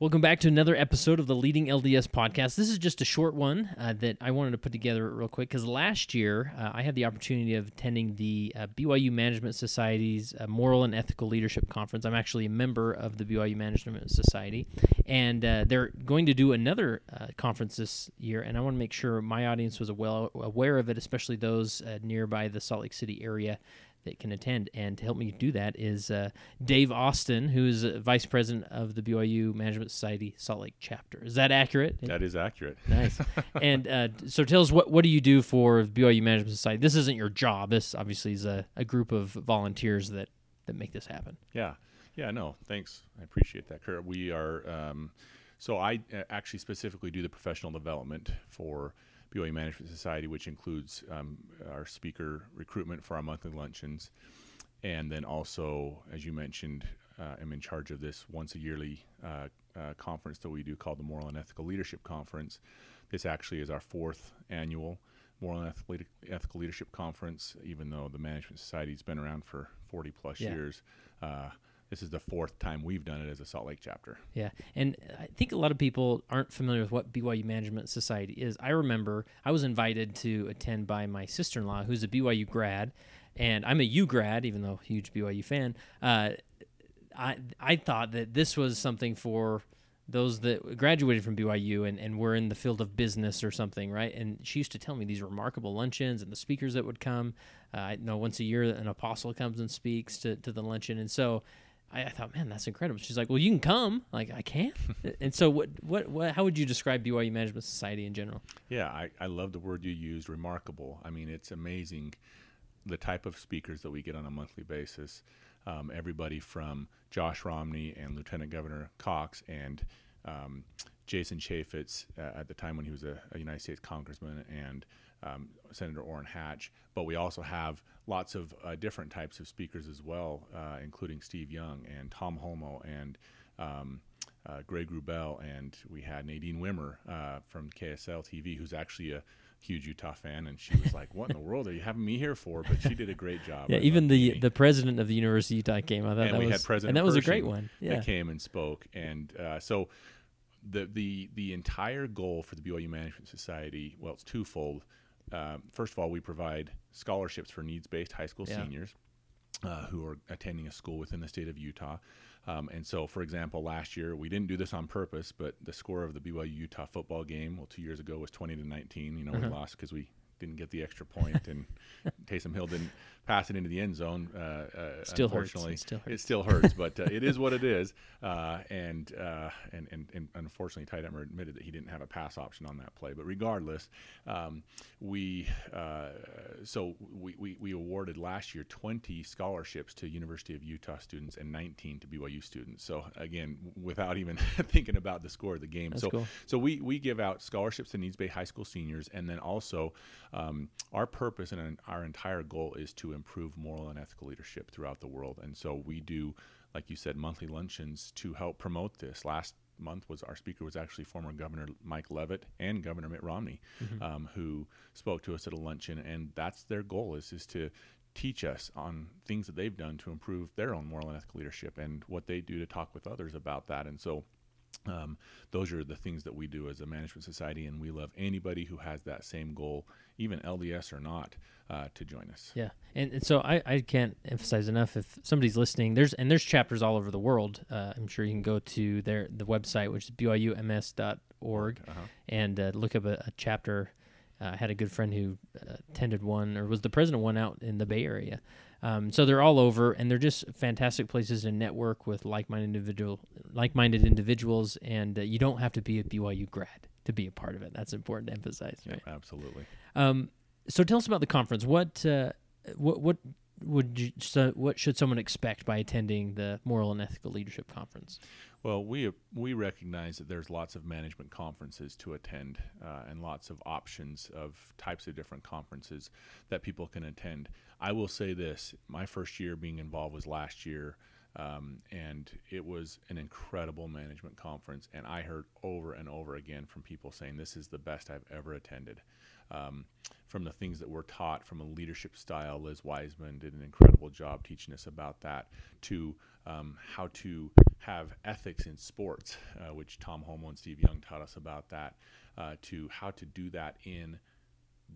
Welcome back to another episode of the Leading LDS podcast. This is just a short one uh, that I wanted to put together real quick because last year uh, I had the opportunity of attending the uh, BYU Management Society's uh, Moral and Ethical Leadership Conference. I'm actually a member of the BYU Management Society, and uh, they're going to do another uh, conference this year, and I want to make sure my audience was well aware of it, especially those nearby the Salt Lake City area that can attend. And to help me do that is uh, Dave Austin, who is vice president of the BYU Management Society Salt Lake chapter. Is that accurate? That is accurate. Nice. and uh, so tell us what what do you do for BYU Management Society? This isn't your job. This obviously is a, a group of volunteers that that make this happen. Yeah. Yeah. No. Thanks. I appreciate that, Kurt. We are. Um, so I uh, actually specifically do the professional development for BYU Management Society, which includes um, our speaker recruitment for our monthly luncheons. And then also, as you mentioned, uh, I'm in charge of this once a yearly uh, uh, conference that we do called the Moral and Ethical Leadership Conference. This actually is our fourth annual Moral and Ethical Leadership Conference, even though the Management Society has been around for 40 plus yeah. years. This is the fourth time we've done it as a Salt Lake chapter. Yeah, and I think a lot of people aren't familiar with what BYU Management Society is. I remember I was invited to attend by my sister-in-law, who's a BYU grad, and I'm a U grad, even though huge BYU fan. Uh, I I thought that this was something for those that graduated from BYU and, and were in the field of business or something, right? And she used to tell me these remarkable luncheons and the speakers that would come. Uh, I know once a year an apostle comes and speaks to, to the luncheon. And so I, I, thought, man, that's incredible. She's like, well, you can come. Like, I can't. and so, what, what, what, how would you describe BYU Management Society in general? Yeah, I, I love the word you used, remarkable. I mean, it's amazing the type of speakers that we get on a monthly basis. Um, everybody from Josh Romney and Lieutenant Governor Cox and um, Jason Chaffetz uh, at the time when he was a, a United States congressman and um, Senator Orrin Hatch, but we also have lots of uh, different types of speakers as well, uh, including Steve Young and Tom Holmoe and um, uh, Greg Wrubell, and we had Nadine Wimmer uh, from KSL TV, who's actually a huge Utah fan, and she was like, "What in the world are you having me here for?" But she did a great job. Yeah, even the the president of the University of Utah came. I thought and that we was had President and that was a great one. Yeah, that came and spoke, and uh, so the the the entire goal for the BYU Management Society, well, it's twofold um, first of all, we provide scholarships for needs based high school yeah. seniors. Uh, who are attending a school within the state of Utah. Um, and so, for example, last year we didn't do this on purpose, but the score of the BYU Utah football game, well, two years ago was 20 to 19. You know, uh-huh. we lost because we didn't get the extra point, and Taysom Hill didn't pass it into the end zone. Uh, uh, still unfortunately, hurts. It still hurts. It still hurts, but uh, it is what it is. Uh, and, uh, and, and and unfortunately, Ty Detmer admitted that he didn't have a pass option on that play. But regardless, um, we uh, so we, we, we awarded last year 20 scholarships to University of Utah students and 19 to BYU students. So again, without even thinking about the score of the game. That's so cool. so we we give out scholarships to needs Bay high school seniors, and then also um, our purpose and our entire goal is to improve moral and ethical leadership throughout the world. And so we do, like you said, monthly luncheons to help promote this. Last month was our speaker was actually former Governor Mike Leavitt and Governor Mitt Romney, mm-hmm. um, who spoke to us at a luncheon, and that's their goal is is to teach us on things that they've done to improve their own moral and ethical leadership and what they do to talk with others about that. And so um, those are the things that we do as a management society, and we love anybody who has that same goal, even LDS or not, uh, to join us. Yeah, and, and so I, I can't emphasize enough if somebody's listening. There's and there's chapters all over the world. Uh, I'm sure you can go to their the website, which is byums.org, uh-huh. and uh, look up a, a chapter. Uh, I had a good friend who uh, attended one or was the president one out in the Bay Area. Um, so they're all over, and they're just fantastic places to network with like-minded individual, like-minded individuals, and uh, you don't have to be a BYU grad to be a part of it. That's important to emphasize. Right? Yeah, absolutely. Um, so tell us about the conference. What uh, what what would you, so what should someone expect by attending the Moral and Ethical Leadership Conference? Well, we we recognize that there's lots of management conferences to attend, uh, and lots of options of types of different conferences that people can attend. I will say this: my first year being involved was last year. Um, and it was an incredible management conference. And I heard over and over again from people saying, This is the best I've ever attended um, from the things that we're taught from a leadership style. Liz Wiseman did an incredible job teaching us about that. To um, how to have ethics in sports, uh, which Tom Holmoe and Steve Young taught us about that, uh, to how to do that in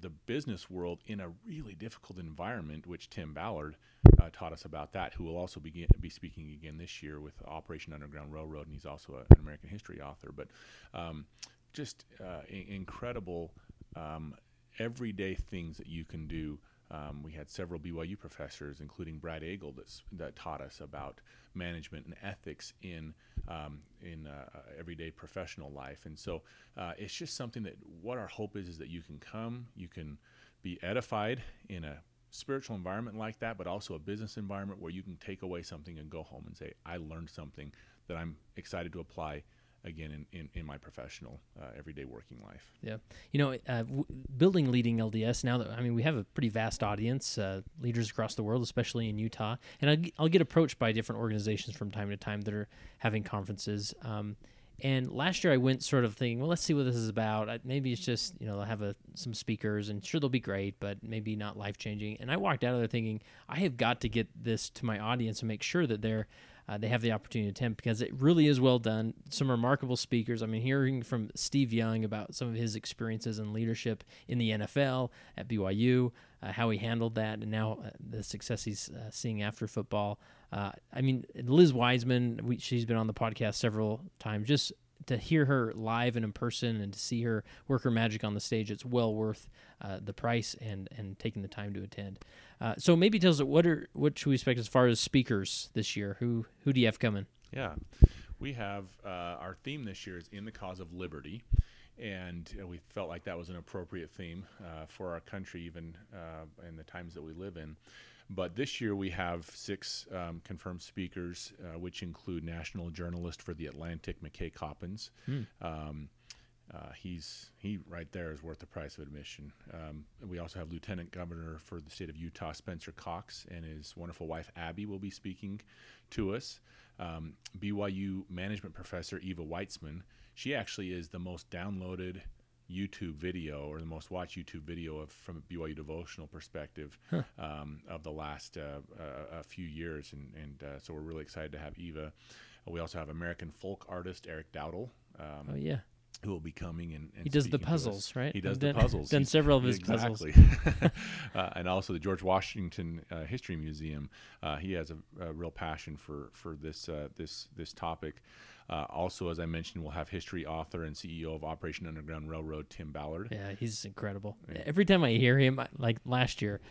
the business world in a really difficult environment, which Tim Ballard uh, taught us about that, who will also begin, be speaking again this year with Operation Underground Railroad, and he's also a, an American history author. But um, just uh, I- incredible um, everyday things that you can do. Um, we had several BYU professors, including Brad Agle, that taught us about management and ethics in um, in uh, everyday professional life. And so uh, it's just something that what our hope is is that you can come, you can be edified in a spiritual environment like that, but also a business environment where you can take away something and go home and say, I learned something that I'm excited to apply again in, in, in my professional uh, everyday working life. Yeah, you know, uh, w- building leading LDS now that I mean we have a pretty vast audience, uh, leaders across the world, especially in Utah, and I'll, I'll get approached by different organizations from time to time that are having conferences. Um, and last year I went sort of thinking, well, let's see what this is about. Maybe it's just you know they'll have a, some speakers, and sure they'll be great, but maybe not life changing. And I walked out of there thinking I have got to get this to my audience and make sure that they're uh, they have the opportunity to attend because it really is well done. Some remarkable speakers. I mean, hearing from Steve Young about some of his experiences and leadership in the NFL at BYU, uh, how he handled that, and now uh, the success he's uh, seeing after football. Uh, I mean, Liz Wiseman, we, she's been on the podcast several times. Just to hear her live and in person and to see her work her magic on the stage, it's well worth uh, the price and and taking the time to attend. Uh, so maybe tell us what are what should we expect as far as speakers this year? Who who do you have coming? Yeah, we have uh, our theme this year is in the cause of liberty, and we felt like that was an appropriate theme uh, for our country, even uh, in the times that we live in. But this year we have six um, confirmed speakers, uh, which include national journalist for the Atlantic, McKay Coppins. Um, uh, he's he right there is worth the price of admission. Um, we also have Lieutenant Governor for the state of Utah, Spencer Cox, and his wonderful wife Abby will be speaking to us. Um, BYU management professor Eva Witesman. She actually is the most downloaded YouTube video or the most watched YouTube video of from a BYU devotional perspective um, of the last uh, uh, a few years, and and uh, so we're really excited to have Eva. We also have American folk artist Eric Dowdle. Um, Oh yeah, who will be coming and, and he does the speaking to us. puzzles, right? He does I've the puzzles. Done several of his puzzles. uh, and also the George Washington uh, History Museum. Uh, he has a, a real passion for for this uh, this this topic. Uh, also, as I mentioned, we'll have history author and CEO of Operation Underground Railroad, Tim Ballard. Yeah, he's incredible. Every time I hear him, like last year,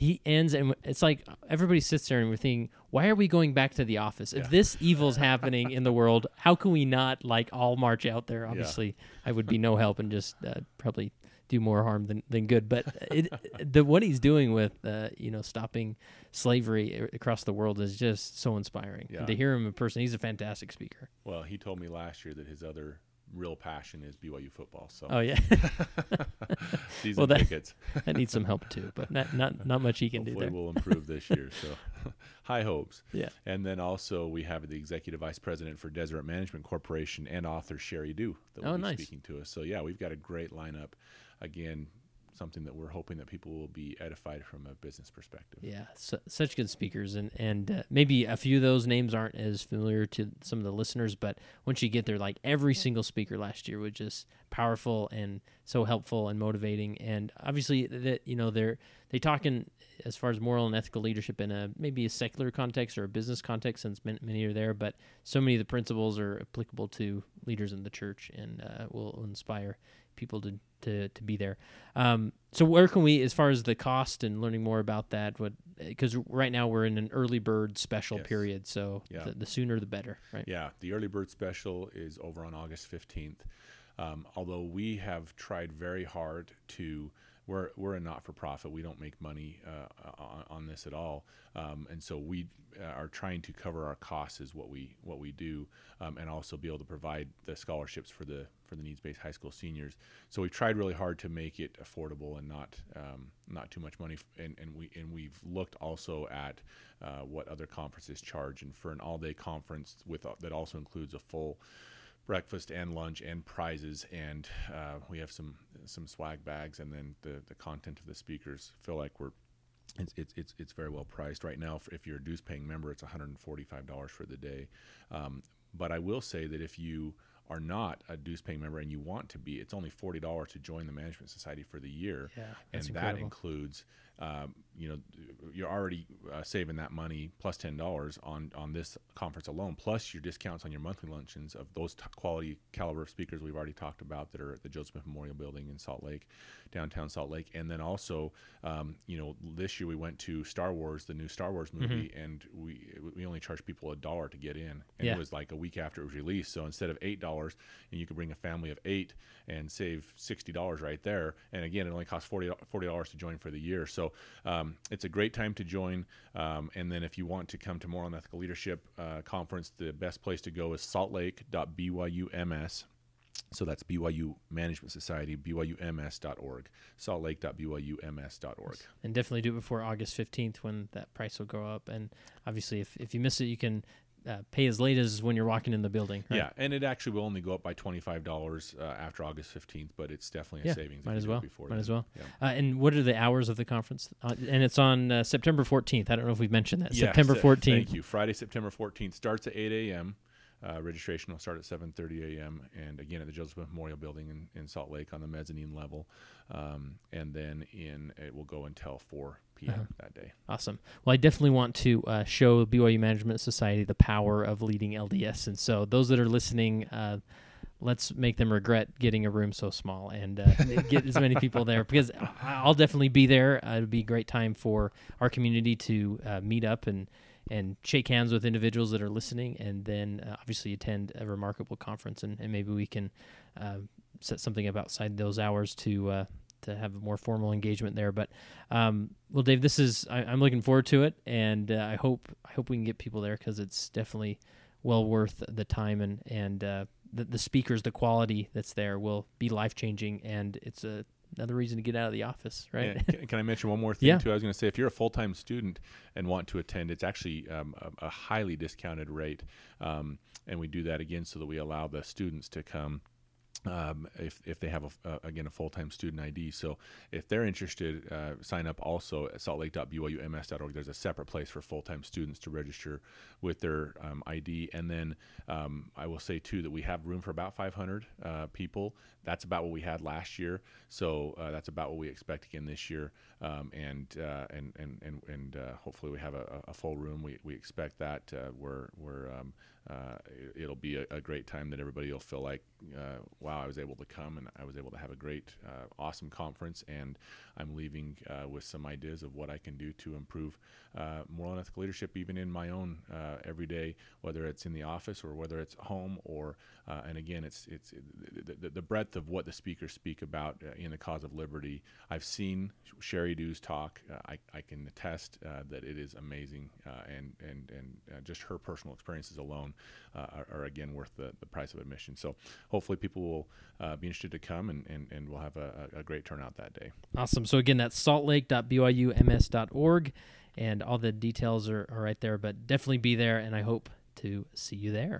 he ends and it's like everybody sits there and we're thinking, why are we going back to the office? If this evil's happening in the world, how can we not like all march out there? Obviously, I would be no help and just uh, probably do more harm than, than good. But it, the what he's doing with uh, you know stopping slavery across the world is just so inspiring. Yeah. To hear him in person, he's a fantastic speaker. Well, he told me last year that his other real passion is BYU football. So Oh yeah, season well, that- tickets. that needs some help too, but not not not much he can do Hopefully, there. will improve this year. So, high hopes. Yeah. And then also we have the executive vice president for Deseret Management Corporation and author Sheri Dew that oh, will Oh, be nice. speaking to us. So yeah, we've got a great lineup. Again, something that we're hoping that people will be edified from a business perspective. Yeah, su- such good speakers, and and uh, maybe a few of those names aren't as familiar to some of the listeners, but once you get there, like every single speaker last year was just powerful and so helpful and motivating, and obviously that you know they're they talk in as far as moral and ethical leadership in a maybe a secular context or a business context, since man- many are there, but so many of the principles are applicable to leaders in the church and uh, will inspire people to to, to be there. Um, so where can we, as far as the cost and learning more about that, what because right now we're in an early bird special Yes. period, so Yeah. the, the sooner the better, right? Yeah, the early bird special is over on August 15th. Um, although we have tried very hard to, we're, we're a not for profit. We don't make money uh, on, on this at all. Um, and so we uh, are trying to cover our costs, is what we, what we do, um, and also be able to provide the scholarships for the, for the needs based high school seniors. So we've tried really hard to make it affordable and not, um, not too much money. And, and, we, and we've looked also at uh, what other conferences charge. And for an all day conference with, that also includes a full, breakfast and lunch and prizes and uh, we have some some swag bags and then the the content of the speakers feel like we're it's, it's, it's, it's very well priced right now. If you're a dues paying member, it's $145 for the day. Um, but I will say that if you are not a dues paying member and you want to be, it's only forty dollars to join the management society for the year, Yeah, and that's that includes, um, you know, you're already uh, saving that money plus ten dollars on on this conference alone, plus your discounts on your monthly luncheons of those t- quality caliber of speakers we've already talked about that are at the Joe Smith Memorial Building in Salt Lake, downtown Salt Lake, and then also, um, you know, this year we went to Star Wars, the new Star Wars movie, and we we only charged people a dollar to get in, and Yeah. it was like a week after it was released. So instead of eight dollars, and you could bring a family of eight and save sixty dollars right there. And again, it only costs 40 dollars to join for the year. So um, it's a great time to join. Um, and then if you want to come to Moral and Ethical Leadership uh, Conference, the best place to go is saltlake.byums. So that's BYU Management Society, byums.org, saltlake.byums.org. and definitely do it before August 15th when that price will go up. And obviously, if, if you miss it, you can uh, pay as late as when you're walking in the building. right? Yeah, and it actually will only go up by twenty five dollars uh, after August fifteenth, but it's definitely a Yeah, savings. might as well. Before Might then. as well. Yeah. Uh, and what are the hours of the conference? Uh, and it's on uh, September 14th. I don't know if we've mentioned that. Yes, September uh, 14th. Thank you. Friday, September fourteenth starts at eight a.m. Uh, registration will start at 7:30 a.m. and again at the Joseph Memorial Building in, in Salt Lake on the mezzanine level, um, and then in it will go until 4 p.m. Uh-huh. that day. Awesome. Well, I definitely want to uh, show BYU Management Society the power of leading LDS. And so, those that are listening, uh, let's make them regret getting a room so small and uh, get as many people there because I'll definitely be there. Uh, it'll be a great time for our community to uh, meet up and and shake hands with individuals that are listening, and then uh, obviously attend a remarkable conference, and, and maybe we can uh, set something up outside those hours to uh, to have a more formal engagement there. But um, well, Dave, this is I, I'm looking forward to it, and uh, I hope I hope we can get people there because it's definitely well worth the time and and uh, the the speakers, the quality that's there will be life changing, and it's a another reason to get out of the office, right? Can, can I mention one more thing Yeah. too? I was going to say if you're a full time student and want to attend, it's actually um, a, a highly discounted rate, um, and we do that again so that we allow the students to come. Um, if, if they have a, uh, again a full time student ID, so if they're interested, uh, sign up also at saltlake.byums.org. There's a separate place for full time students to register with their um, ID, and then um, I will say too that we have room for about 500 uh, people. That's about what we had last year, so uh, that's about what we expect again this year, um, and, uh, and and and and uh, hopefully we have a, a full room. We, we expect that we're we're um, uh, it- it'll be a, a great time that everybody will feel like, uh, wow, I was able to come and I was able to have a great, uh, awesome conference, and I'm leaving uh, with some ideas of what I can do to improve uh, moral and ethical leadership, even in my own uh, everyday, whether it's in the office or whether it's home or, uh, and again, it's it's the, the, breadth of what the speakers speak about uh, in the cause of liberty. I've seen Sheri Dews talk. Uh, I, I can attest that it is amazing, and and and just her personal experiences alone are, are again worth the, the price of admission. So hopefully people will be interested to come, and, and, and we'll have a a great turnout that day. Awesome. So again, that's saltlake.byums.org, and all the details are, are right there. But definitely be there, and I hope to see you there.